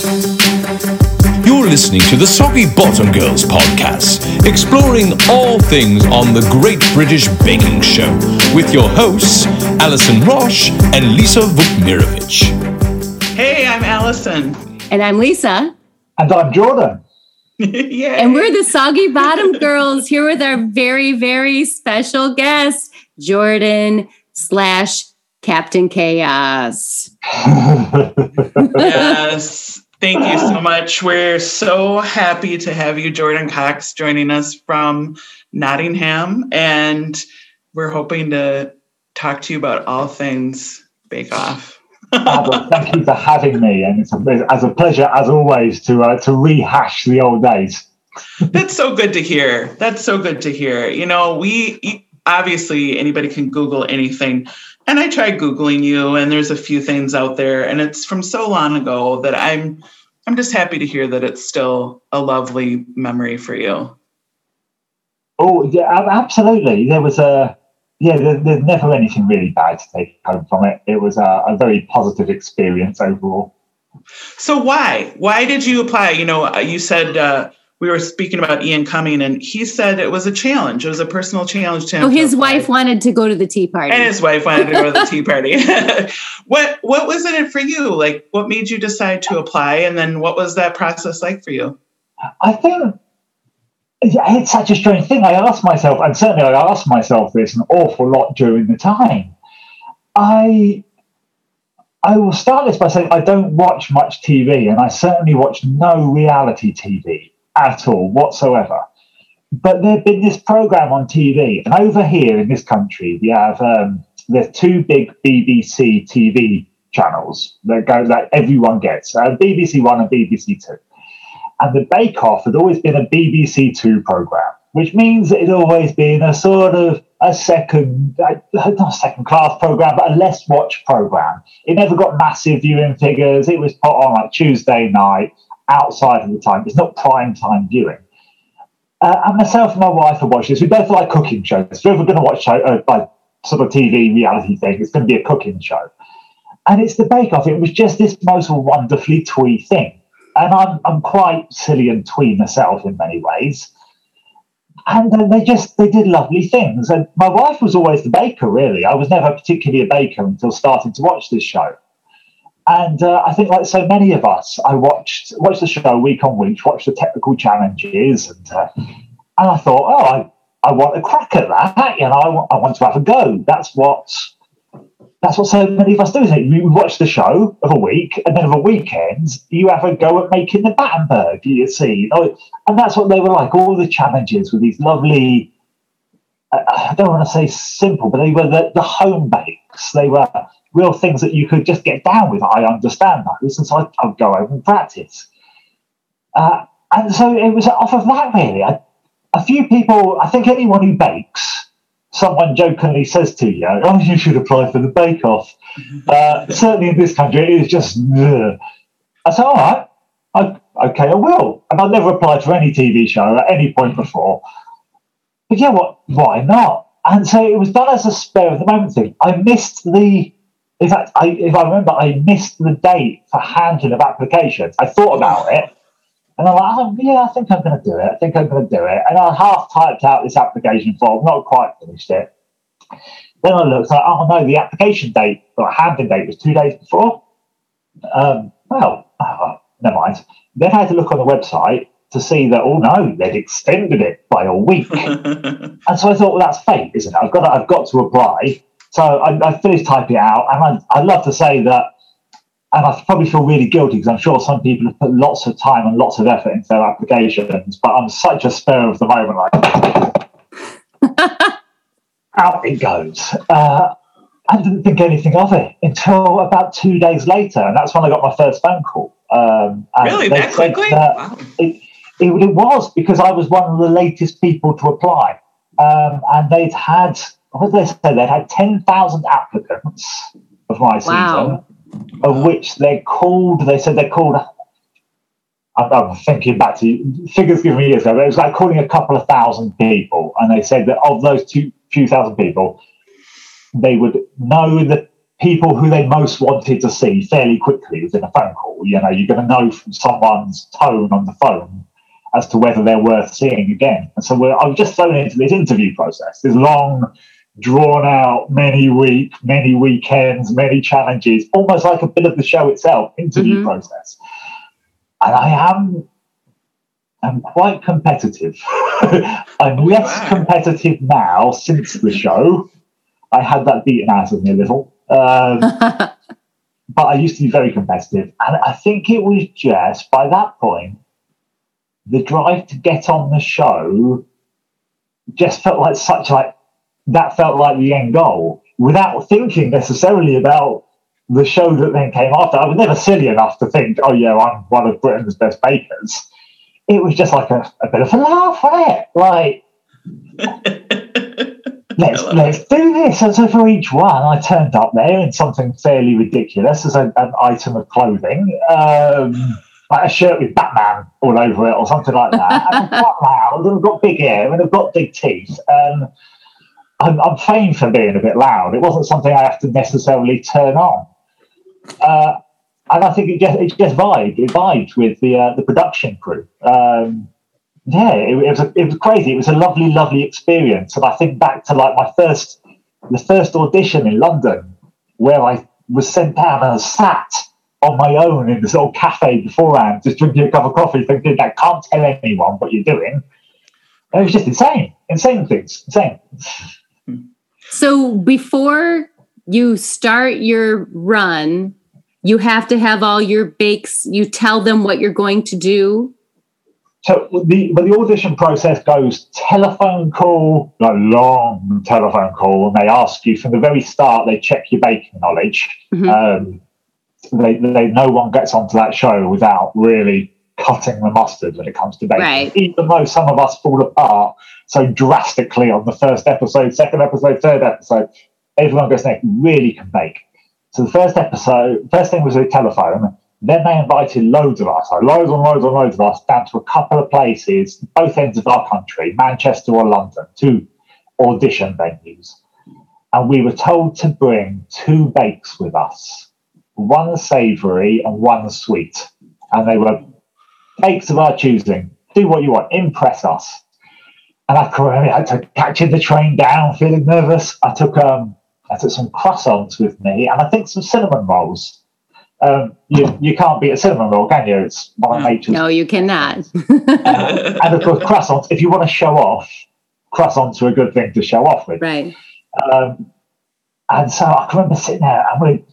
You're listening to the Soggy Bottom Girls podcast, exploring all things on the Great British Baking Show with your hosts, Alison Roche and Lisa Vukmirovic. Hey, I'm Alison. And I'm Lisa. And I'm Jordan. yeah. And we're the Soggy Bottom Girls here with our very, very special guest, Jordan slash Captain Chaos. yes. Thank you so much. We're so happy to have you, Jordan Cox, joining us from Nottingham. And we're hoping to talk to you about all things Bake Off. thank you for having me. And it's a, as a pleasure, as always, to, uh, to rehash the old days. That's so good to hear. That's so good to hear. You know, we obviously anybody can Google anything. And I tried Googling you, and there's a few things out there, and it's from so long ago that I'm I'm just happy to hear that it's still a lovely memory for you. Oh yeah, absolutely. There was a yeah, there, there's never anything really bad to take home from it. It was a, a very positive experience overall. So why why did you apply? You know, you said uh, we were speaking about Ian Cumming, and he said it was a challenge. It was a personal challenge to him. Oh, his wife wanted to go to the tea party, and his wife wanted to go to the tea party. what what was it for you? Like, what made you decide to apply, and then what was that process like for you? I think it's such a strange thing. I asked myself, and certainly I asked myself this an awful lot during the time. I I will start this by saying I don't watch much TV, and I certainly watch no reality TV at all whatsoever. But there's been this program on TV, and over here in this country, we have um, there's two big BBC TV channels that go that everyone gets: uh, BBC One and BBC Two. And the Bake Off had always been a BBC Two program, which means it had always been a sort of a second, not second class program, but a less watched program. It never got massive viewing figures. It was put on like Tuesday night outside of the time. It's not prime time viewing. Uh, and myself and my wife have watched this. We both like cooking shows. If we're ever going to watch show, uh, like sort of TV reality thing, it's going to be a cooking show. And it's the Bake Off. It was just this most wonderfully twee thing. And I'm, I'm quite silly and twee myself in many ways. And uh, they just they did lovely things. And my wife was always the baker, really. I was never particularly a baker until starting to watch this show. And uh, I think, like so many of us, I watched watched the show week on week, watched the technical challenges, and uh, and I thought, oh, I, I want a crack at that. You know, I want, I want to have a go. That's what that's what so many of us do. Isn't it? You watch the show of a week, and then of a weekend, you have a go at making the Battenberg. You see, know, and that's what they were like. All the challenges with these lovely. I don't want to say simple, but they were the, the home bakes. They were real things that you could just get down with. I understand those, and so I, I'd go over and practice. Uh, and so it was off of that, really. I, a few people, I think anyone who bakes, someone jokingly says to you, oh, you should apply for the Bake Off. Uh, certainly in this country, it is just, ugh. I said, all right, I, okay, I will. And I never applied for any TV show at any point before. But yeah, what? why not? And so it was done as a spare of the moment thing. I missed the in fact, I, if I remember, I missed the date for handling of applications. I thought about it, and I'm like, oh, yeah, I think I'm going to do it. I think I'm going to do it. And I half typed out this application form, not quite finished it. Then I looked, like, oh no, the application date, or handling date, was two days before. Um, well, oh, never mind. Then I had to look on the website to see that, oh no, they'd extended it by a week. and so I thought, well, that's fate, isn't it? I've got to, I've got to apply. So I, I finished typing it out, and I, I'd love to say that, and I probably feel really guilty because I'm sure some people have put lots of time and lots of effort into their applications, but I'm such a spare of the moment, like out it goes. Uh, I didn't think anything of it until about two days later, and that's when I got my first phone call. Um, really, that quickly? That wow. it, it, it, was because I was one of the latest people to apply, um, and they'd had what did they say? They'd had 10,000 applicants of my wow. season, of which they called, they said they called, I'm thinking back to figures given me years ago, but it was like calling a couple of thousand people. And they said that of those two few thousand people, they would know the people who they most wanted to see fairly quickly within a phone call. You know, you're going to know from someone's tone on the phone as to whether they're worth seeing again. And so I was just thrown into this interview process, this long, drawn out, many week, many weekends, many challenges, almost like a bit of the show itself, interview mm-hmm. process. And I am I'm quite competitive. I'm less competitive now since the show. I had that beaten out of me a little. Um, but I used to be very competitive. And I think it was just by that point, the drive to get on the show just felt like such like that felt like the end goal without thinking necessarily about the show that then came after. I was never silly enough to think, oh yeah, I'm one of Britain's best bakers. It was just like a, a bit of a laugh at it. Like let's let's do this. And so for each one, I turned up there in something fairly ridiculous as a, an item of clothing. Um, like a shirt with Batman all over it or something like that. and I'm quite loud and I've got big hair and I've got big teeth. And I'm, I'm famed for being a bit loud. It wasn't something I have to necessarily turn on. Uh, and I think it just it just vibed. It vibed with the uh, the production crew. Um, yeah, it, it, was a, it was crazy. It was a lovely, lovely experience. And I think back to like my first the first audition in London, where I was sent down and sat on my own in this old cafe beforehand, just drinking a cup of coffee, thinking I can't tell anyone what you're doing. And it was just insane, insane things, insane. So before you start your run, you have to have all your bakes. You tell them what you're going to do. So the but the audition process goes telephone call, a long telephone call, and they ask you from the very start. They check your baking knowledge. Mm-hmm. Um, they, they no one gets onto that show without really cutting the mustard when it comes to baking. Right. Even though some of us fall apart so drastically on the first episode, second episode, third episode, everyone goes next really can bake. So the first episode, first thing was a telephone. Then they invited loads of us, so loads and loads and loads of us, down to a couple of places, both ends of our country, Manchester or London, two audition venues. And we were told to bring two bakes with us one savoury and one sweet. And they were cakes of our choosing. Do what you want, impress us. And I, I took catching the train down, feeling nervous. I took um, I took some croissants with me, and I think some cinnamon rolls. Um, you, you can't beat a cinnamon roll, can you? It's one of nature's. No, you cannot. uh, and of course, croissants. If you want to show off, croissants are a good thing to show off with. Right. Um, and so I can remember sitting there and we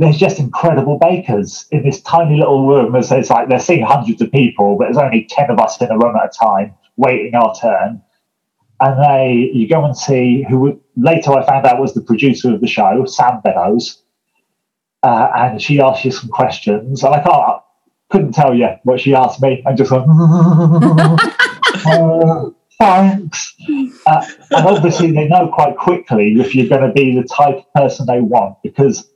there's just incredible bakers in this tiny little room. As it's like they're seeing hundreds of people, but there's only ten of us in a room at a time waiting our turn. And they, you go and see who later I found out was the producer of the show, Sam Beddoes, uh, and she asked you some questions, and I can't, couldn't tell you what she asked me. I just went, uh, thanks. Uh, and obviously, they know quite quickly if you're going to be the type of person they want because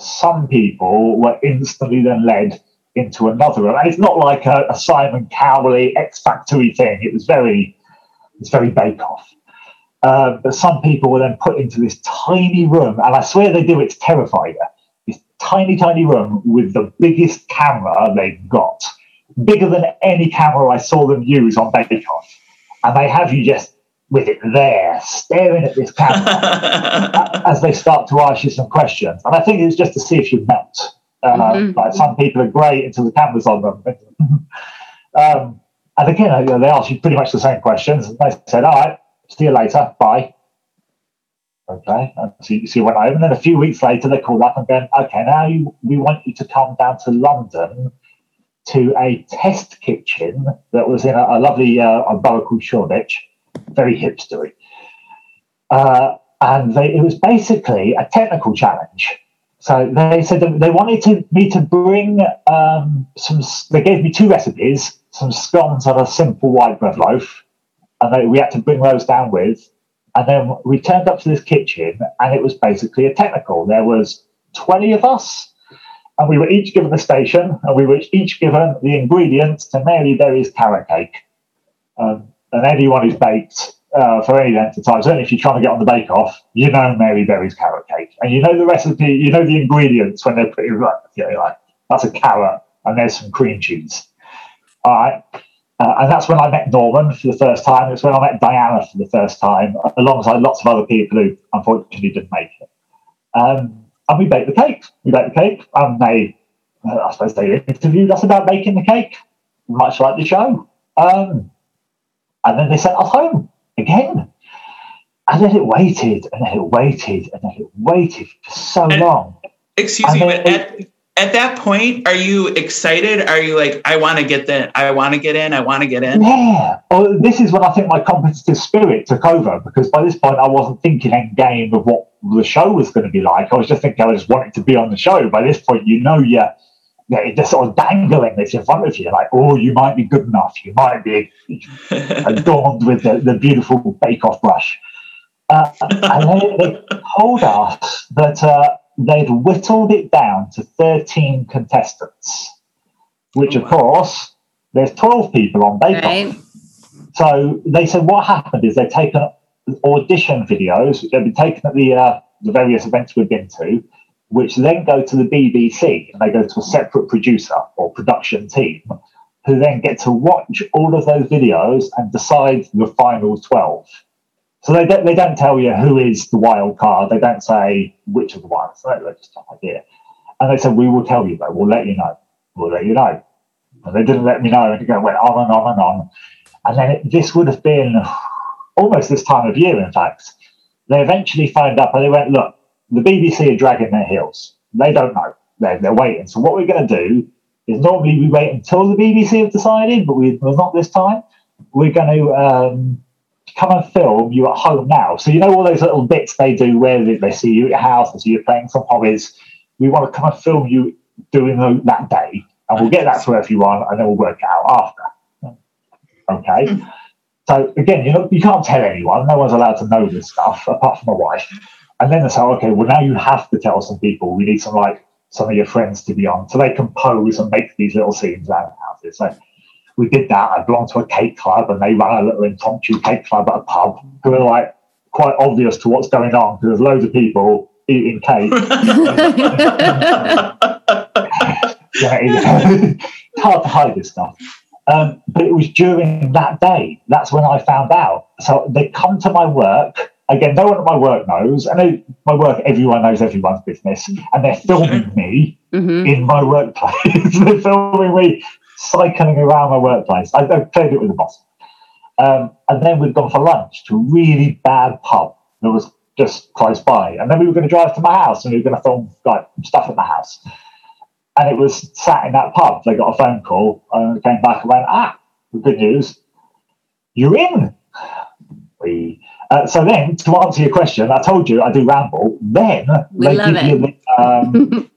some people were instantly then led into another. room, And it's not like a, a Simon Cowell X Factory thing. It was very, it's very Bake Off. Uh, but some people were then put into this tiny room, and I swear they do It's terrifying. This tiny, tiny room with the biggest camera they've got, bigger than any camera I saw them use on Bake Off. And they have you just with it there, staring at this camera as they start to ask you some questions. And I think it's just to see if you melt. Uh, mm-hmm. Like some people are great until the camera's on them. um, and again, they ask you pretty much the same questions. And they said, all right, see you later, bye. Okay, and so, so you went home. And then a few weeks later, they called up and going, okay, now you, we want you to come down to London to a test kitchen that was in a, a lovely uh, a borough called Shoreditch very hipstery. Uh, and they, it was basically a technical challenge. So they said they wanted to, me to bring um, some. They gave me two recipes: some scones and a simple white bread loaf, and they, we had to bring those down with. And then we turned up to this kitchen, and it was basically a technical. There was twenty of us, and we were each given a station, and we were each given the ingredients to Mary Berry's carrot cake. Um, and anyone who's baked uh, for any length of time, certainly if you're trying to get on the bake off, you know Mary Berry's carrot cake. And you know the recipe, you know the ingredients when they're pretty right. You know, like, that's a carrot and there's some cream cheese. All right. Uh, and that's when I met Norman for the first time. It's when I met Diana for the first time, alongside lots of other people who unfortunately didn't make it. Um, and we baked the cake. We baked the cake, and they, uh, I suppose, they interviewed us about baking the cake, much like the show. Um, and then they sent us home again. And then it waited, and then it waited, and then it waited for so And- long. Excuse And me, but at, at that point, are you excited? Are you like, I want to get the, I want to get in, I want to get in? Yeah. Well, this is when I think my competitive spirit took over because by this point I wasn't thinking end game of what the show was going to be like. I was just thinking I just wanted to be on the show. By this point, you know, you're, you're just sort of dangling this in front of you, like, oh, you might be good enough. You might be adorned with the, the beautiful bake off brush. Uh, and they, they told us that uh, they'd whittled it down to 13 contestants, which, Oh, of course, there's 12 people on Bake Off. Right. So they said what happened is they've taken audition videos, which they've been taken at the uh, the various events we've been to, which then go to the BBC and they go to a separate producer or production team, who then get to watch all of those videos and decide the final twelve. So they don't, they don't tell you who is the wild card. They don't say which of the ones. They they just have an idea. And they said, we will tell you though. We'll let you know. We'll let you know. And they didn't let me know. And it went on and on and on. And then it, this would have been almost this time of year, in fact. They eventually phoned up and they went, look, the BBC are dragging their heels. They don't know. They're, they're waiting. So what we're going to do is normally we wait until the BBC have decided, but we, well, not this time. We're going to um, come and film you at home now. So you know all those little bits they do where they, see you at your house, they see you playing some hobbies. We want to come and film you doing that day, and we'll get that to everyone, and then we'll work it out after. Okay. So again, you know, you can't tell anyone. No one's allowed to know this stuff apart from my wife. And then they say, okay, well now you have to tell some people. We need some like some of your friends to be on, so they can pose and make these little scenes around the houses. So we did that. I belonged to a cake club, and they ran a little impromptu cake club at a pub. Who are like quite obvious to what's going on because there's loads of people eating cake. yeah, it's it's hard to hide this stuff. Um, but it was during that day. That's when I found out. So they come to my work. Again, no one at my work knows. I know my work, everyone knows everyone's business. And they're filming me hmm in my workplace. they're filming me cycling around my workplace. I, I played it with the boss. Um, and then we'd gone for lunch to a really bad pub that was just close by. And then we were going to drive to my house and we were going to film like stuff at my house. And it was sat in that pub. They got a phone call and came back and went, ah, good news, you're in. We, uh, so then, to answer your question, I told you I do ramble. Then We they give you the, um,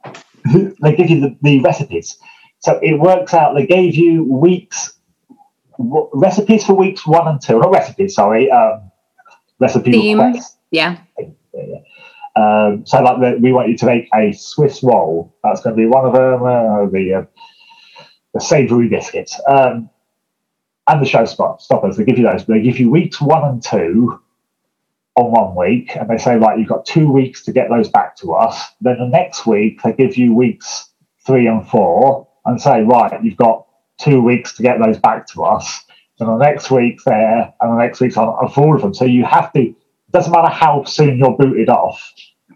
they give you the, the recipes. So it works out. They gave you weeks w- recipes for weeks one and two. Not recipes, sorry. Um, recipe Theme. requests. Yeah. Um, so like the, we want you to make a Swiss roll. That's going to be one of them. Uh, the uh, the savoury biscuits. Um, and the showstop stoppers. They give you those. They give you weeks one and two on one week, and they say like you've got two weeks to get those back to us. Then the next week they give you weeks three and four, and say right you've got two weeks to get those back to us. And the next week there, and the next week's on, on all of them. So you have to. it Doesn't matter how soon you're booted off.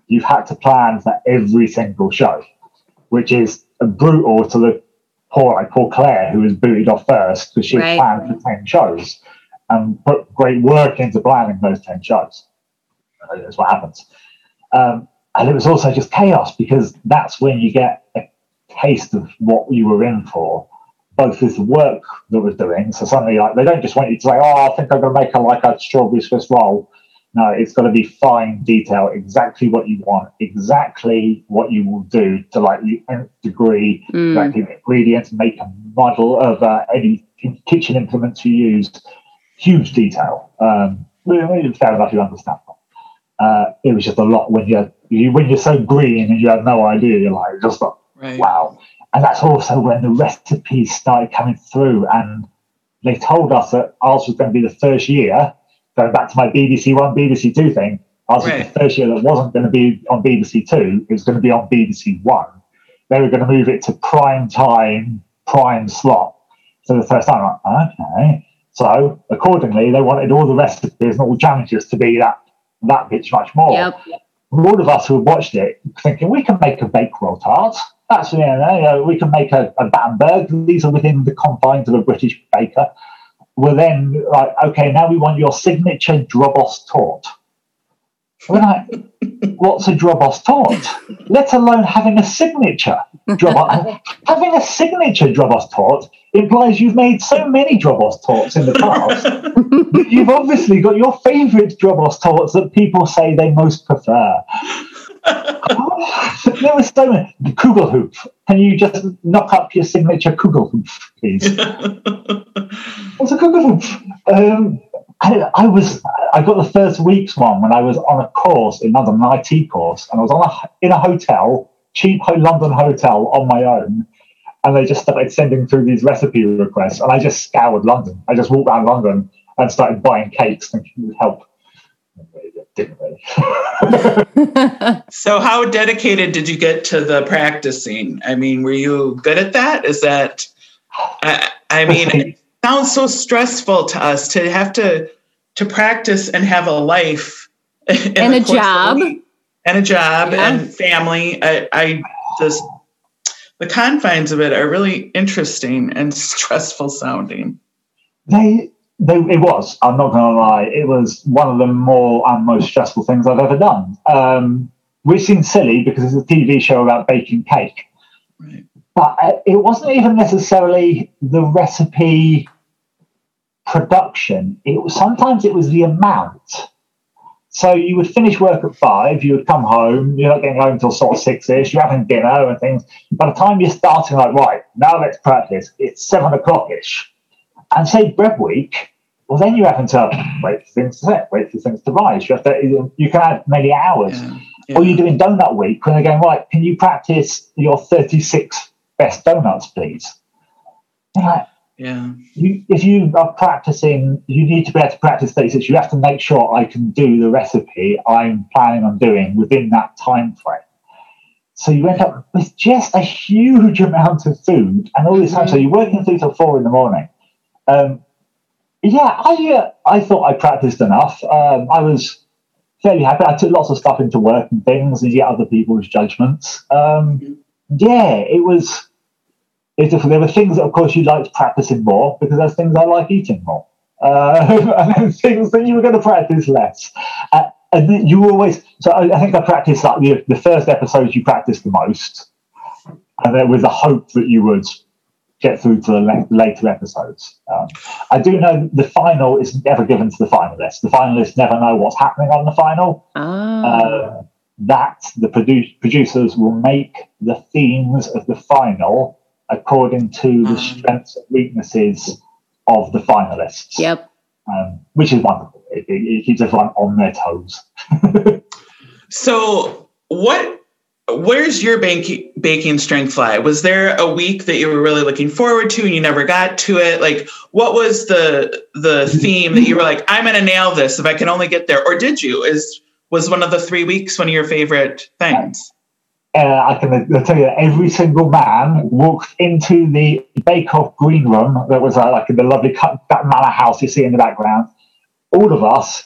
You've had to plan for every single show, which is brutal to the poor like poor Claire who was booted off first because she Right. planned for ten shows and put great work into planning those ten shows. That's what happens. Um, and it was also just chaos because that's when you get a taste of what you were in for, both with the work that was doing. So suddenly, like they don't just want you to say, "Oh, I think I'm going to make a like a strawberry Swiss roll." No, it's got to be fine detail, exactly what you want, exactly what you will do to like the nth degree, Mm. exactly the ingredients, make a model of uh, any kitchen implements you used. Huge detail. Um, well, fair enough, you understand. Uh, it was just a lot when you're you, when you're so green and you have no idea. You're like just like, Right. wow. And that's also when the recipes started coming through, and they told us that ours was going to be the first year going back to my BBC One, BBC Two thing, I was right. the first year that wasn't going to be on BBC Two, it was going to be on BBC One. They were going to move it to prime time, prime slot. So the first time, I'm like, okay. So accordingly, they wanted all the recipes and all the challenges to be that that bit much more. Yep. All of us who watched it thinking we can make a bakewell tart. That's you know, you know we can make a, a Battenberg. These are within the confines of a British baker. We're then like, okay, now we want your signature Dobos torte. We're like, what's a Dobos torte? Let alone having a signature Dobos. having a signature Dobos torte implies you've made so many Dobos tortes in the past. you've obviously got your favourite Dobos tortes that people say they most prefer. there was so many. Kugelhupf. Can you just knock up your signature Kugelhupf, please? What's a Kugelhupf? Um, I, I, was I got the first week's one when I was on a course in London, an IT course, and I was on a, in a hotel, cheap London hotel on my own, and they just started sending through these recipe requests, and I just scoured London. I just walked around London and started buying cakes, thinking it would help. didn't really. so, how dedicated did you get to the practicing? I mean, were you good at that? Is that? I, I mean, it sounds so stressful to us to have to to practice and have a life and a job and a job yeah. and family. I, I just the confines of it are really interesting and stressful sounding. They, they it was. I'm not going to lie. It was one of the more and most stressful things I've ever done. Um, which seems silly because it's a TV show about baking cake. Right. But uh, it wasn't even necessarily the recipe production. It was sometimes it was the amount. So you would finish work at five, you would come home, you're not getting home until sort of six ish, you're having dinner and things. By the time you're starting, like, right, now let's practice, it's seven o'clock ish. And say bread week, well, then you're having to wait for things to set, wait for things to rise. You have to, you can add many hours. Yeah, yeah. Or you're doing donut week when they're going, right, can you practice your 36 best donuts, please? Like, yeah. You, if you are practicing, you need to be able to practice 36. You have to make sure I can do the recipe I'm planning on doing within that time frame. So you end up with just a huge amount of food and all this time. So mm-hmm. you're working through till four in the morning. Um, yeah, I uh, I thought I practiced enough. Um, I was fairly happy. I took lots of stuff into work and things, and get other people's judgments. Um, mm-hmm. yeah, it was it's different. There were things that, of course, you liked practicing more because there's things I like eating more. Uh, and then things that you were going to practice less. Uh, and you always, so I, I, think I practiced like the, the first episodes you practiced the most. And then with the hope that you would get through to the le- later episodes. Um, I do know the final is never given to the finalists. The finalists never know what's happening on the final. Oh. Uh, that the produ- producers will make the themes of the final according to the um, strengths and weaknesses of the finalists. Yep. Um, which is wonderful. It, it, it, keeps everyone on their toes. so, what? Where's your baking baking strength lie? Was there a week that you were really looking forward to and you never got to it? Like, what was the the theme that you were like, I'm going to nail this if I can only get there? Or did you? Is was one of the three weeks one of your favorite things? Uh, I can I'll tell you that every single man walked into the Bake Off green room that was uh, like in the lovely cut, that manor house you see in the background. All of us,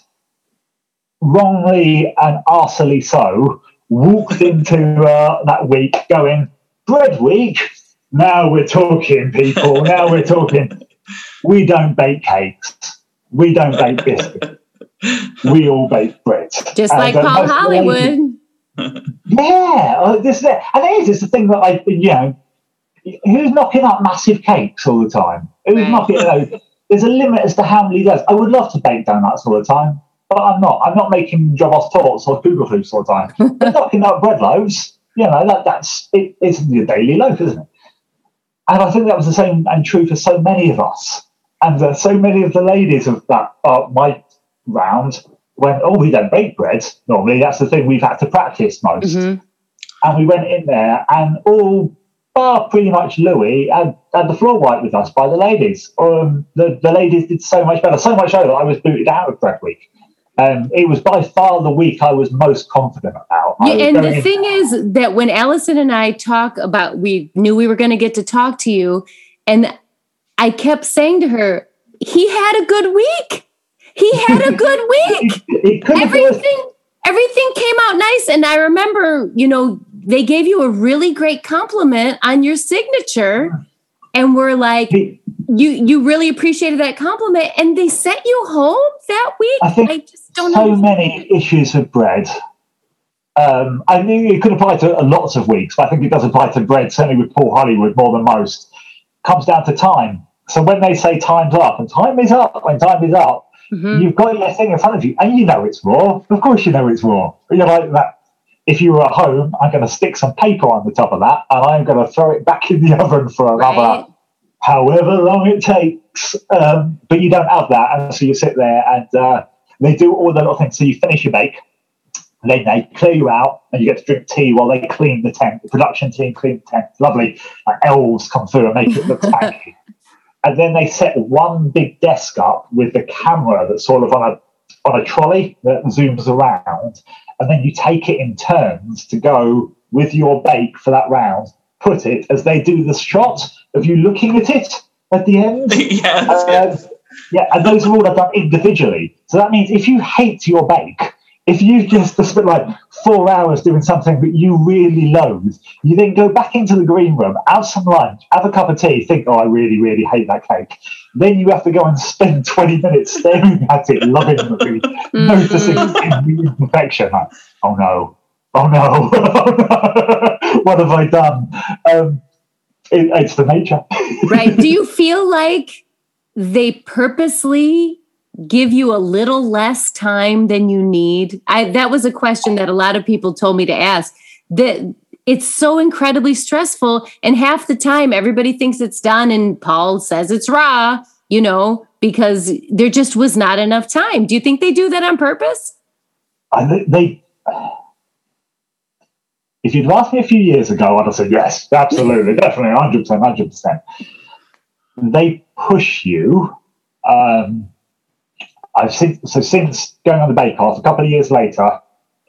wrongly and arsily so, walked into uh, that week going, Bread Week? Now we're talking, people. Now we're talking. We don't bake cakes. We don't bake biscuits. We all bake bread. Just and, like Paul Hollywood yeah, uh, this is it. And it is, it's the thing that I, you know, who's knocking up massive cakes all the time? Who's right. knocking, you know, there's a limit as to how many does. I would love to bake donuts all the time, but I'm not. I'm not making Dobos tortes or Kugelhupfs all the time. but knocking up bread loaves, you know, that, that's, it, it's your daily loaf, isn't it? And I think that was the same and true for so many of us. And uh, so many of the ladies of that, uh, my round, went, oh, we don't bake bread normally. That's the thing we've had to practice most. Mm-hmm. And we went in there, and all bar pretty much Louis, had, had the floor wiped with us by the ladies. Um, the, the ladies did so much better, so much so that I was booted out of Bread Week. Um, it was by far the week I was most confident about. Yeah, and the in- thing is that when Allison and I talk about, we knew we were going to get to talk to you, and I kept saying to her, he had a good week. He had a good week. everything, everything came out nice. And I remember, you know, they gave you a really great compliment on your signature. And we're like, you you really appreciated that compliment. And they sent you home that week. I think I just don't so many issues of bread. Um, I mean, it could apply to lots of weeks, but I think it does apply to bread, certainly with Paul Hollywood more than most. Comes down to time. So when they say time's up, and time is up, when time is up, mm-hmm. you've got your thing in front of you, and you know it's raw. Of course, you know it's raw. But You're like that. If you were at home, I'm going to stick some paper on the top of that, and I'm going to throw it back in the oven for another right. however long it takes. Um, but you don't have that, and so you sit there, and uh, they do all the little things. So you finish your bake, then they clear you out and you get to drink tea while they clean the tent. The production team clean the tent. Lovely. Like elves come through and make it look fancy. And then they set one big desk up with the camera that's sort of on a on a trolley that zooms around, and then you take it in turns to go with your bake for that round. Put it as they do the shot of you looking at it at the end. yeah, uh, yeah, and those are all done individually. So that means if you hate your bake, if you've just spent like four hours doing something that you really loathe, you then go back into the green room, have some lunch, have a cup of tea, think, oh, I really, really hate that cake. Then you have to go and spend 20 minutes staring at it, loving the food, mm-hmm. noticing the imperfection. Like, oh no, oh no, what have I done? Um, it, it's the nature. right. Do you feel like they purposely give you a little less time than you need? I that was a question that a lot of people told me to ask. That it's so incredibly stressful and half the time everybody thinks it's done and Paul says it's raw, you know, because there just was not enough time. Do you think they do that on purpose? I, think they if you'd asked me a few years ago, I'd have said yes, absolutely, definitely, hundred percent, hundred percent. They push you um, I've since, so since going on the Bake Off, a couple of years later,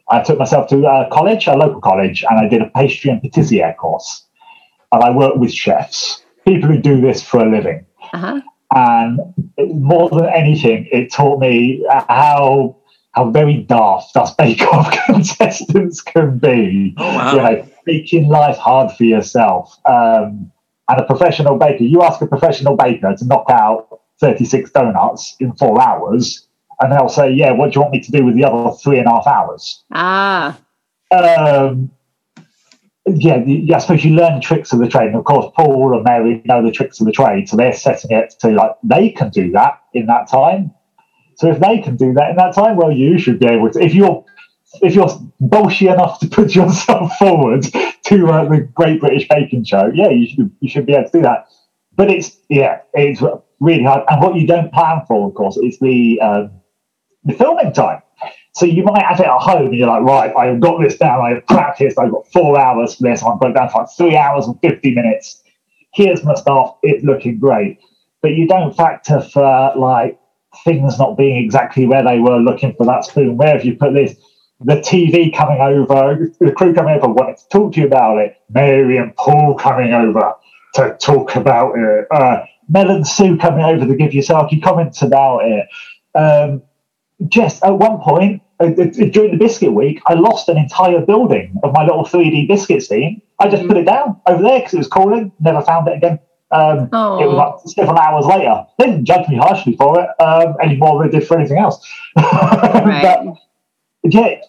I took myself to a college, a local college, and I did a pastry and patissier course. And I worked with chefs, people who do this for a living. Uh-huh. And more than anything, it taught me how how very daft us Bake Off contestants can be. Oh, wow. You know, making life hard for yourself. Um, and a professional baker, you ask a professional baker to knock out 36 donuts in four hours. And they'll say, Yeah, what do you want me to do with the other three and a half hours? Ah. Um, yeah, I suppose you learn tricks of the trade. And of course, Paul and Mary know the tricks of the trade. So they're setting it to like, they can do that in that time. So if they can do that in that time, well, you should be able to. If you're if you're bolshy enough to put yourself forward to uh, the Great British Baking Show, yeah, you should you should be able to do that. But it's yeah, it's really hard. And what you don't plan for, of course, is the um, the filming time. So you might have it at home and you're like, right, I've got this down, I've practiced, I've got four hours for this, I've got down to like three hours and 50 minutes. Here's my stuff, it's looking great. But you don't factor for like things not being exactly where they were looking for that spoon. Where have you put this? The TV coming over, the crew coming over wanting to talk to you about it, Mary and Paul coming over to talk about it. Uh, Mel and Sue coming over to give you sarky comments about it. Um, just at one point uh, during the biscuit week, I lost an entire building of my little 3D biscuit scene. I just put it down over there because it was calling. Never found it again. Um, it was like several hours later. They didn't judge me harshly for it um, any more than they did for anything else. Right. but, yeah,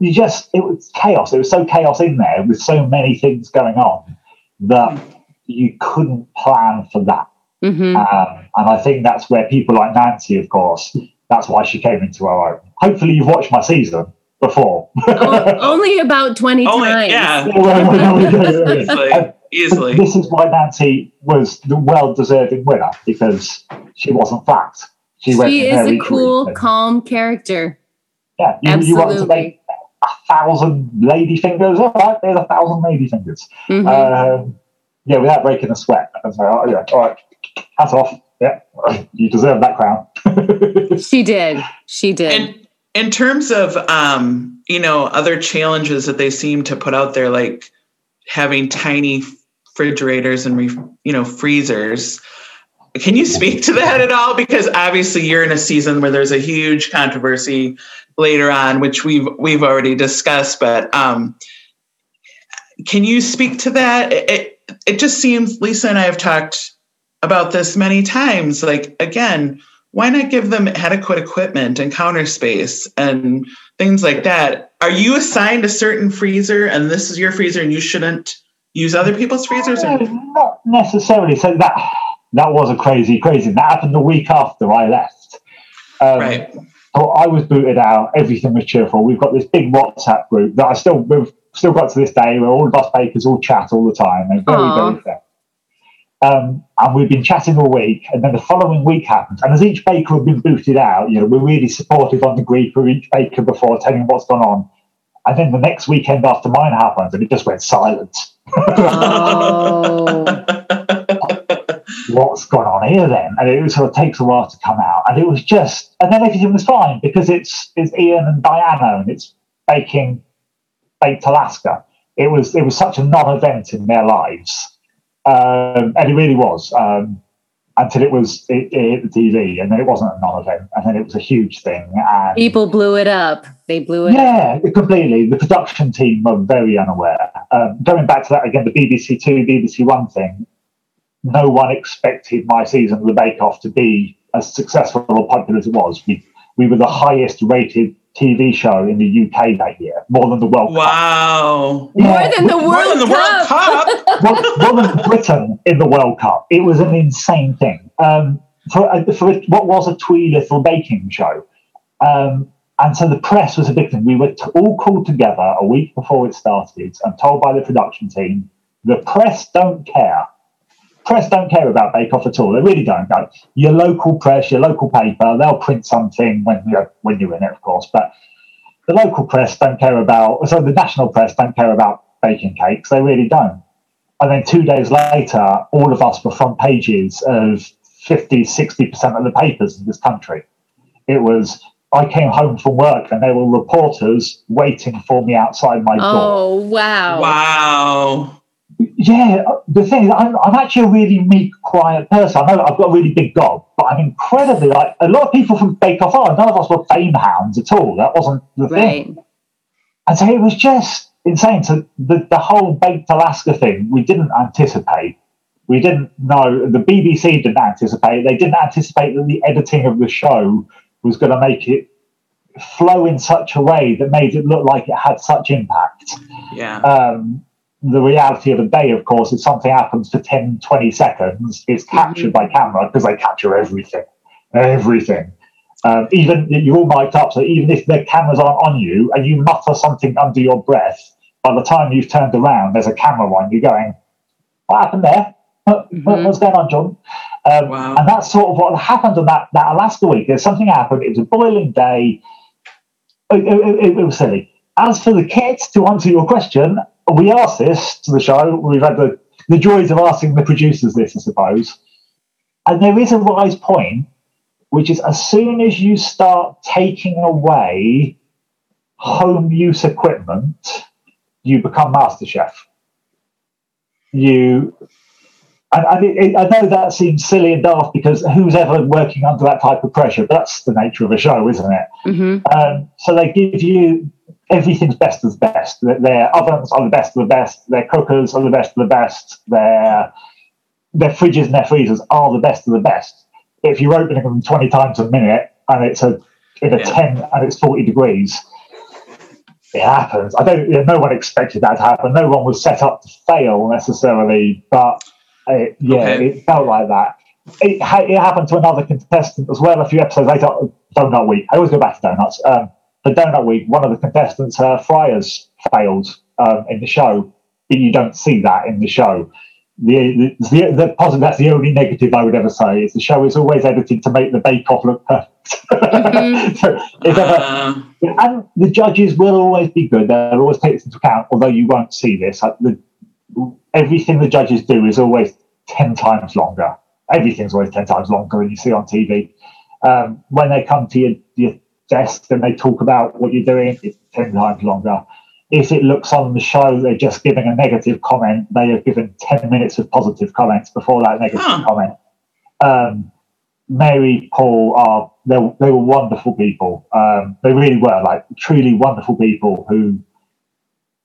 you just it was chaos. It was so chaos in there with so many things going on that you couldn't plan for that. Mm-hmm. Um, and I think that's where people like Nancy, of course, that's why she came into our own. Hopefully, you've watched my season before. only about 20 only, times. Yeah. easily. easily. This is why Nancy was the well deserving winner because she wasn't flat. She, she is a cool, calm character. Yeah, you, you want to make a thousand lady fingers. All right, there's a thousand lady fingers. Mm-hmm. Um, yeah, without breaking a sweat. I was like, oh, yeah, all right, hats off. Yeah, you deserve that crown. she did. She did. And in terms of, um, you know, other challenges that they seem to put out there, like having tiny refrigerators and, you know, freezers. Can you speak to that at all? Because obviously you're in a season where there's a huge controversy later on, which we've we've already discussed. But um, can you speak to that? It, it just seems Lisa and I have talked about this many times. Like again, why not give them adequate equipment and counter space and things like that? Are you assigned a certain freezer and this is your freezer and you shouldn't use other people's freezers? Or? Not necessarily. So that that was a crazy, crazy. That happened the week after I left. Um, right. So I was booted out. Everything was cheerful. We've got this big WhatsApp group that I still we've still got to this day where all of us bakers all chat all the time. They're very, Aww. very fair. Um, and we've been chatting all week, and then the following week happened. And as each baker had been booted out, you know, we're really supportive on the group of each baker before telling what's gone on. And then the next weekend after mine happened, and it just went silent. Oh. what's gone on here then? And it sort of takes a while to come out. And it was just, and then everything was fine because it's it's Ian and Diana and it's baking baked Alaska. It was it was such a non-event in their lives, um, and it really was um, until it was it, it, hit the TV, and then it wasn't a non-event, and then it was a huge thing. And people blew it up. They blew it. Yeah, up. completely. The production team were very unaware. Um, going back to that again, the BBC Two, BBC One thing no one expected my season of the Bake Off to be as successful or popular as it was. We, we were the highest rated TV show in the UK that year, more than the World wow. Cup. Wow. More than the World more than the World Cup. more, more, than Britain in the World Cup. It was an insane thing. Um, for, uh, for what was a twee little baking show. Um, and so the press was a big thing. We were t- all called together a week before it started and told by the production team the press don't care press don't care about Bake Off at all. They really don't. Go. Your local press, your local paper, they'll print something when you're when you're in it, of course. But the local press don't care about. So the national press don't care about baking cakes. They really don't. And then two days later, all of us were front pages of 50, 60% of the papers in this country. It was, I came home from work and there were reporters waiting for me outside my door. Oh, wow. Wow yeah, the thing is, I'm, I'm actually a really meek, quiet person. I know I've got a really big gob, but I'm incredibly like a lot of people from Bake Off are. None of us were fame hounds at all. That wasn't the right. thing. And so it was just insane. So the, the whole Baked Alaska thing, we didn't anticipate. We didn't know, the BBC didn't anticipate. They didn't anticipate that the editing of the show was going to make it flow in such a way that made it look like it had such impact. Yeah. Um, the reality of a day, of course, if something happens for 10, 20 seconds, it's captured mm-hmm. by camera because they capture everything. Everything. Um, even you're all mic'd up, so even if the cameras aren't on you and you mutter something under your breath, by the time you've turned around, there's a camera on you're going, What happened there? What, mm-hmm. What's going on, John? Um, wow. And that's sort of what happened on that, that Alaska week. There's something happened. It was a boiling day. It, it, it, it was silly. As for the kits, to answer your question, we asked this to the show. We've had the, the joys of asking the producers this, I suppose. And there is a wise point, which is as soon as you start taking away home use equipment, you become MasterChef. You, and, and it, it, I know that seems silly and daft because who's ever working under that type of pressure? But that's the nature of a show, isn't it? Mm-hmm. Um, so they give you everything's best as best. Their ovens are the best of the best. Their cookers are the best of the best. Their their fridges and their freezers are the best of the best. If you're opening them 20 times a minute and it's a in a yeah. 10 and it's 40 degrees, it happens. I don't. You know, no one expected that to happen. No one was set up to fail necessarily, but it, yeah, okay. it felt like that. It, it happened to another contestant as well a few episodes later. Donut week. I always go back to donuts. Um, the donut week, one of the contestants, her fryers failed um, in the show, you don't see that in the show. The, the, the, the positive, that's the only negative I would ever say is the show is always edited to make the bake off look perfect. Mm-hmm. so ever, uh... and the judges will always be good. They'll always take this into account, although you won't see this. The, everything the judges do is always 10 times longer. Everything's always 10 times longer than you see on TV. Um, when they come to your, your desk and they talk about what you're doing, it's 10 times longer. If it looks on the show, they're just giving a negative comment, they have given 10 minutes of positive comments before that negative huh. comment. Um, Mary, Paul are they, they were wonderful people. Um, they really were like truly wonderful people who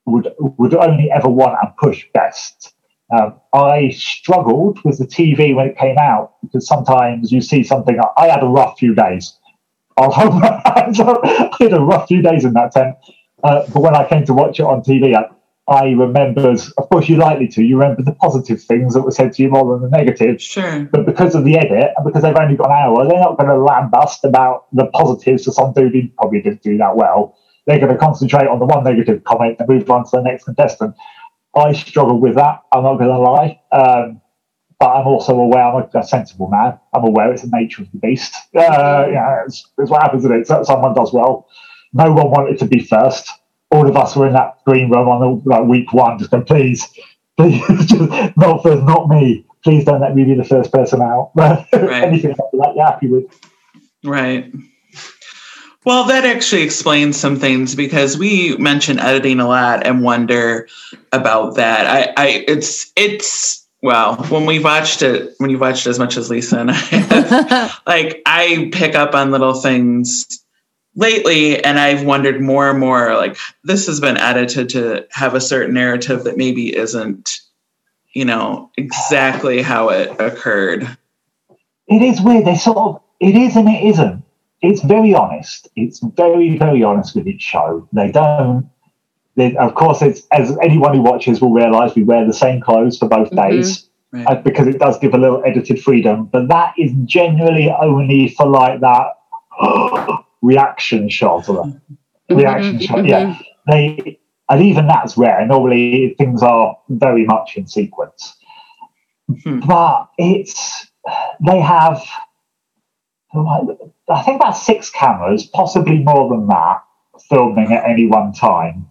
would would only ever want and push best. Um, I struggled with the TV when it came out because sometimes you see something. I had a rough few days. I had a rough few days in that tent. Uh, but when I came to watch it on TV, I, I remembered, of course, you're likely to, you remember the positive things that were said to you more than the negative. Sure. But because of the edit, and because they've only got an hour, they're not going to lambast about the positives to some dude who probably didn't do that well. They're going to concentrate on the one negative comment and move on to the next contestant. I struggle with that, I'm not going to lie. Um, but I'm also aware I'm a, sensible man. I'm aware it's the nature of the beast. Uh, yeah, it's, it's what happens in it. So someone does well. No one wanted to be first all of us were in that green room on the, like week one, just going, please, please, just not first, not me. Please don't let me be the first person out. right. Anything after that, you're happy with. Right. Well, that actually explains some things because we mention editing a lot and wonder about that. I, I, it's, it's, well, when we watched it, when you watched as much as Lisa and I, like I pick up on little things lately and i've wondered more and more like this has been edited to have a certain narrative that maybe isn't you know exactly how it occurred. It is weird. They sort of it is and it isn't. It's very honest. It's very very honest with its show. They don't they, of course it's as anyone who watches will realize we wear the same clothes for both mm-hmm. days right. uh, because it does give a little edited freedom but that is generally only for like that reaction shot or mm-hmm. reaction mm-hmm, shot. Mm-hmm. Yeah, they and even that's rare. Normally things are very much in sequence, mm-hmm. but it's they have. I think about six cameras, possibly more than that, filming at any one time.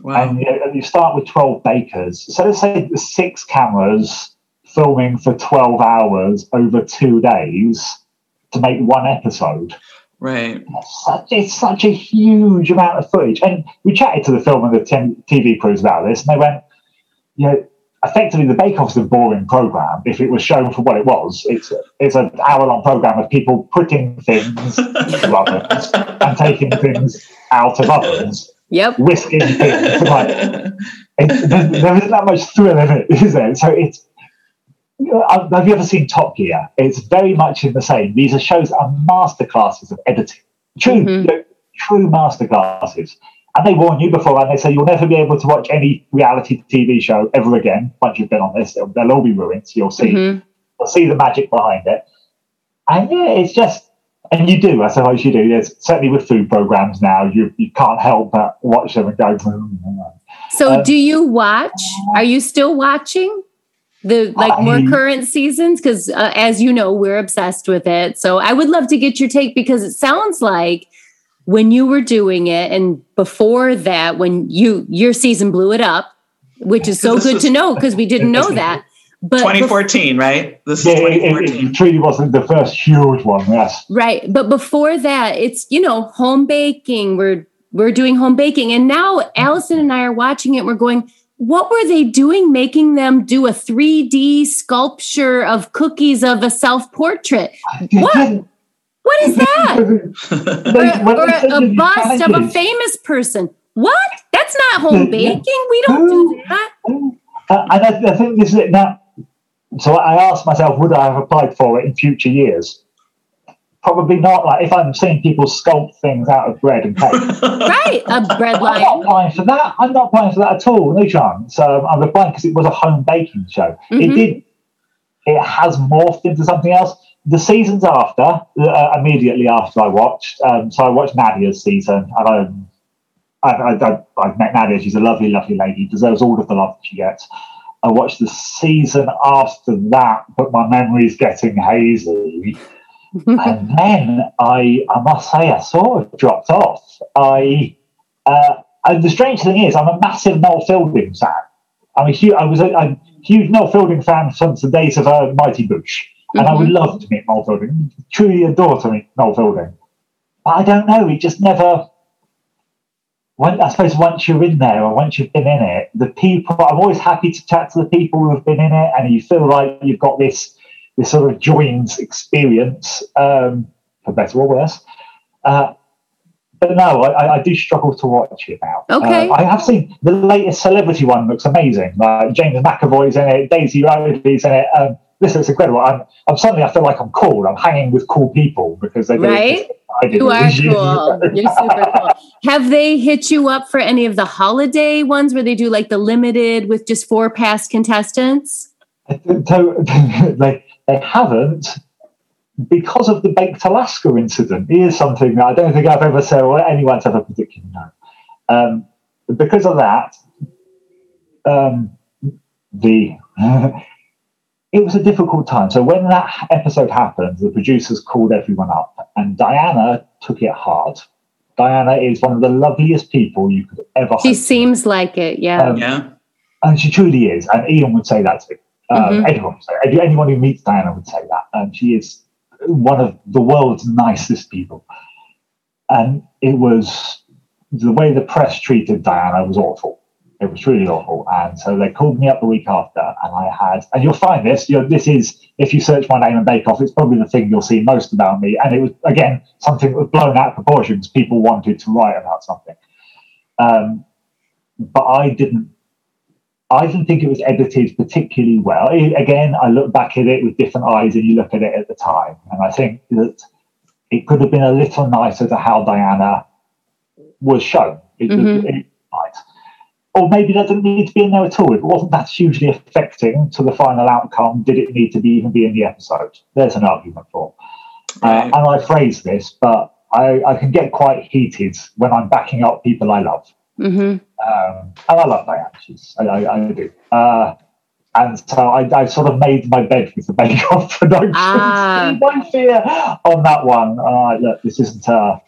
Wow. And you, you start with 12 bakers. So let's say six cameras filming for 12 hours over two days to make one episode. Right. It's such, it's such a huge amount of footage. And we chatted to the film and the TV crews about this, and they went, you know, effectively the Bake Off is a boring program if it was shown for what it was. It's it's an hour long program of people putting things into ovens and taking things out of ovens. Yep. Whisking. Like, it, there, there isn't that much thrill in it, is there? So it's have you ever seen Top Gear? It's very much in the same. These are shows that are masterclasses of editing, true, mm-hmm. you know, true masterclasses. And they warn you before, and they say you'll never be able to watch any reality TV show ever again once you've been on this. They'll, they'll all be ruined. So you'll see, mm-hmm. you'll see the magic behind it. And yeah, it's just, and you do, I suppose you do. There's certainly with food programs now, you you can't help but watch them and go. Mm-hmm. So, um, do you watch? Are you still watching? the like I, more current seasons because uh, as you know we're obsessed with it so i would love to get your take because it sounds like when you were doing it and before that when you your season blew it up which is so good was, to know because we didn't know that but 2014 right this is 2014 it, it, truly wasn't the first huge one yes right but before that it's you know home baking we're we're doing home baking and now allison and i are watching it we're going what were they doing making them do a 3D sculpture of cookies of a self portrait? What? What is that? or, or a, a bust of a famous person. What? That's not home baking. We don't do that. Uh, and I, I think this is it now. So I asked myself, would I have applied for it in future years? probably not. Like if I'm seeing people sculpt things out of bread and cake, right? A bread line. I'm not applying for that. I'm not applying for that at all. No chance. Um, I'm applying because it was a home baking show. Mm-hmm. It did. It has morphed into something else. The seasons after, uh, immediately after I watched, um, so I watched Nadia's season, and I, I, I, I've met Nadia. She's a lovely, lovely lady. Deserves all of the love that she gets. I watched the season after that, but my memory's getting hazy and then I, I must say, I sort of dropped off. I, uh, and the strange thing is, I'm a massive Noel Fielding fan. I'm a huge, I was a, a huge Noel Fielding fan since the days of uh, Mighty Boosh, and mm-hmm. I would love to meet Noel Fielding. Truly adore to meet Noel Fielding, but I don't know. It just never. When, I suppose once you're in there or once you've been in it, the people. I'm always happy to chat to the people who have been in it, and you feel like you've got this this sort of joined experience, um, for better or worse. Uh, but no, I, I, do struggle to watch it now. Okay. Uh, I have seen the latest celebrity one looks amazing. Like James McAvoy's in it, Daisy Ridley's in it. Um, this looks incredible. I'm, I'm suddenly I feel like I'm cool. I'm hanging with cool people because they right. You are cool. You're super cool. Have they hit you up for any of the holiday ones where they do like the limited with just four past contestants? So, they, they haven't, because of the Baked Alaska incident, is something that I don't think I've ever said or anyone's ever particularly known. Um, because of that, um, the it was a difficult time. So when that episode happened, the producers called everyone up, and Diana took it hard. Diana is one of the loveliest people you could ever. She seems like it, yeah, um, yeah, and she truly is. And Iain would say that too. Um, mm-hmm. Anyone, anyone who meets Diana would say that. And she is one of the world's nicest people. And it was the way the press treated Diana was awful. It was really awful. And so they called me up the week after, and I had, and you'll find this, you know, this is, if you search my name and Bake Off, it's probably the thing you'll see most about me. And it was, again, something that was blown out of proportions. People wanted to write about something. Um, but I didn't I didn't think it was edited particularly well. again, I look back at it with different eyes and you look at it at the time. And I think that it could have been a little nicer to how Diana was shown. It, mm-hmm. it, or maybe that didn't need to be in there at all. If it wasn't that hugely affecting to the final outcome, did it need to be even be in the episode? There's an argument for. Uh, and I phrase this, but I, I can get quite heated when I'm backing up people I love. Mm-hmm. Um, and I love my actors. I, I, I do. Uh, and so I, I, sort of made my bed with the Bake Off production. Ah. my fear on that one. Uh, look, this isn't. Uh,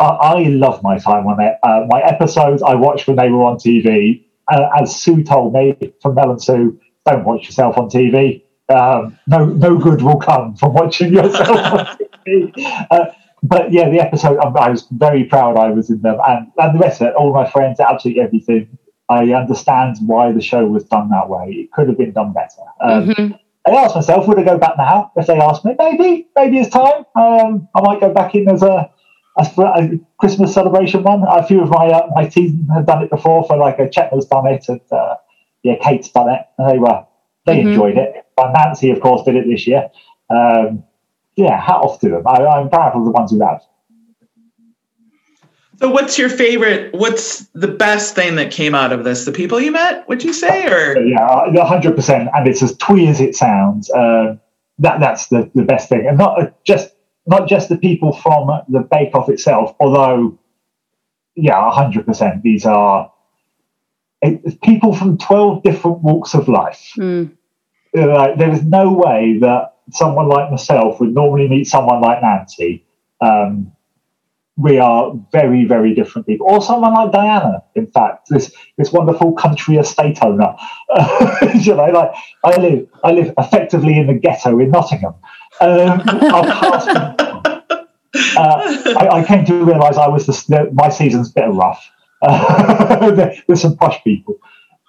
I, I love my time on it. Uh, my episodes I watched when they were on TV. Uh, as Sue told me from Mel and Sue, don't watch yourself on TV. Um, no, no good will come from watching yourself on TV. Uh, but yeah, the episode, I was very proud I was in them. And, and the rest of it, all my friends, absolutely everything. I understand why the show was done that way. It could have been done better. Um, mm-hmm. I asked myself, would I go back now? If they asked me, maybe, maybe it's time. Um, I might go back in as a, a Christmas celebration one. A few of my uh, my team have done it before. For like a Chetna's done it, and uh, yeah, Kate's done it, and they were they mm-hmm. enjoyed it. But Nancy, of course, did it this year. Um, yeah, hat off to them. I, I'm proud of the ones who have. So, what's your favorite? What's the best thing that came out of this? The people you met, would you say, or yeah, hundred percent. And it's as twee as it sounds. Uh, that that's the, the best thing, and not just not just the people from the Bake Off itself. Although, yeah, hundred percent. These are it, people from twelve different walks of life. Mm. Like, there is no way that someone like myself would normally meet someone like Nancy, um, we are very, very different people. Or someone like Diana, in fact, this this wonderful country estate owner. you know, like I live, I live effectively in the ghetto in Nottingham. Um, uh, I, I, came to realise I was the, the, my season's a bit rough. Uh, there's some posh people,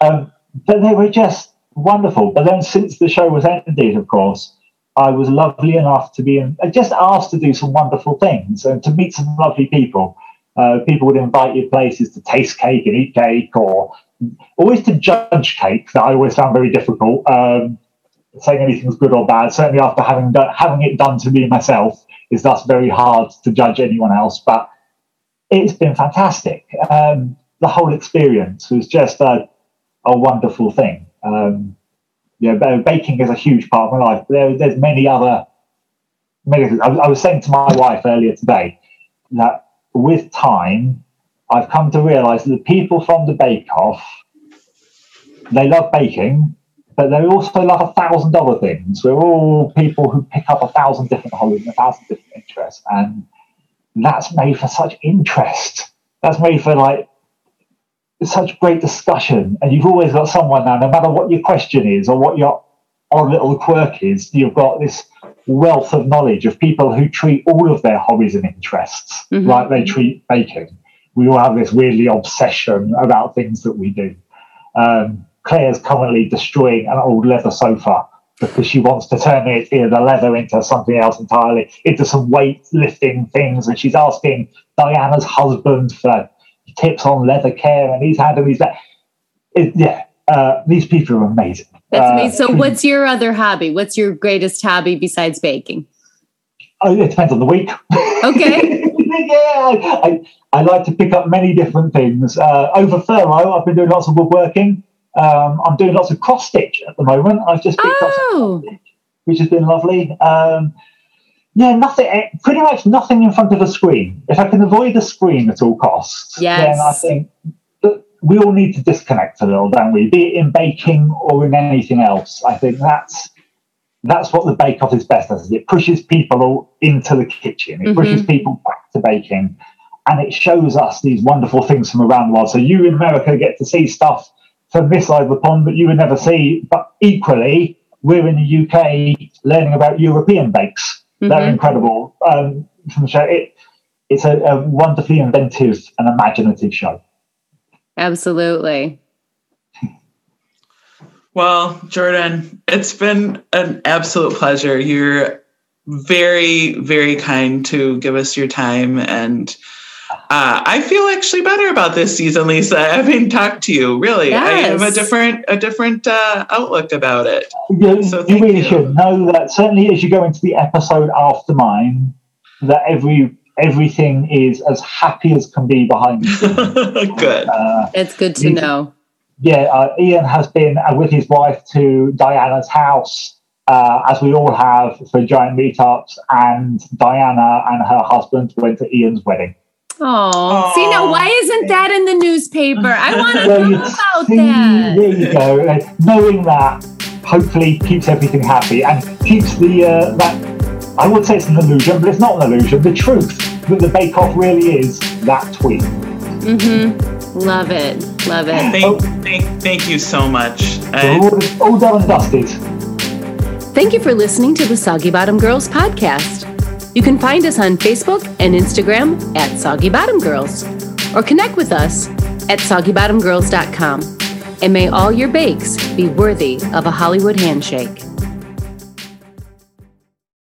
um, but they were just wonderful. But then since the show was ended, of course, I was lovely enough to be in, just asked to do some wonderful things and to meet some lovely people. Uh, people would invite you places to taste cake and eat cake, or always to judge cake. That I always found very difficult. Um, saying anything's good or bad, certainly after having done, having it done to me myself, is thus very hard to judge anyone else. But it's been fantastic. Um, the whole experience was just a, a wonderful thing. Um, know, baking is a huge part of my life. There, there's many other, many. I, I was saying to my wife earlier today that with time, I've come to realise that the people from the Bake Off, they love baking, but they also love a thousand other things. We're all people who pick up a thousand different hobbies and a thousand different interests, and that's made for such interest. That's made for like such great discussion, and you've always got someone now, no matter what your question is or what your odd little quirk is, you've got this wealth of knowledge of people who treat all of their hobbies and interests mm-hmm. like they treat baking. We all have this weirdly obsession about things that we do. Um, Claire's currently destroying an old leather sofa because she wants to turn it, you know, the leather into something else entirely, into some weight lifting things. And she's asking Diana's husband for tips on leather care, and he's handling these. It, yeah, uh, these people are amazing. That's uh, amazing. So, what's your other hobby? What's your greatest hobby besides baking? Oh, it depends on the week. Okay. yeah, I, I, like to pick up many different things. Uh, over furlough, I've been doing lots of woodworking. Um, I'm doing lots of cross stitch at the moment. I've just picked oh. up which has been lovely. Um, yeah, nothing. Eh, pretty much nothing in front of a screen. If I can avoid a screen at all costs, yes. then I think we all need to disconnect a little, don't we? Be it in baking or in anything else. I think that's that's what the Bake Off is best at. It pushes people into the kitchen. It mm-hmm. pushes people back to baking, and it shows us these wonderful things from around the world. So you in America get to see stuff from this side of the pond that you would never see. But equally, we're in the UK learning about European bakes. Mm-hmm. They're incredible. Um, from the show, it, it's a, a wonderfully inventive and imaginative show. Absolutely. Well, Jordan, it's been an absolute pleasure. You're very, very kind to give us your time and uh, I feel actually better about this season, Lisa. Having talked to you, really, yes. I have a different a different uh, outlook about it. You, so you really you. should know that. Certainly, as you go into the episode after mine, that every everything is as happy as can be behind the good. Uh, it's good to know. Yeah, uh, Iain has been uh, with his wife to Diana's house. Uh, as we all have for giant meetups, and Diana and her husband went to Iain's wedding. Oh, see now, why isn't that in the newspaper? I want to well, know about see, that. There you go. Uh, knowing that hopefully keeps everything happy and keeps the uh, that I would say it's an illusion, but it's not an illusion. The truth that the Bake Off really is that tweet. Mm-hmm. Love it. Love it. Thank, oh. thank, thank you so much. all, all done and dusted. Thank you for listening to the Soggy Bottom Girls podcast. You can find us on Facebook and Instagram at Soggy Bottom Girls or connect with us at soggybottomgirls.com. And may all your bakes be worthy of a Hollywood handshake.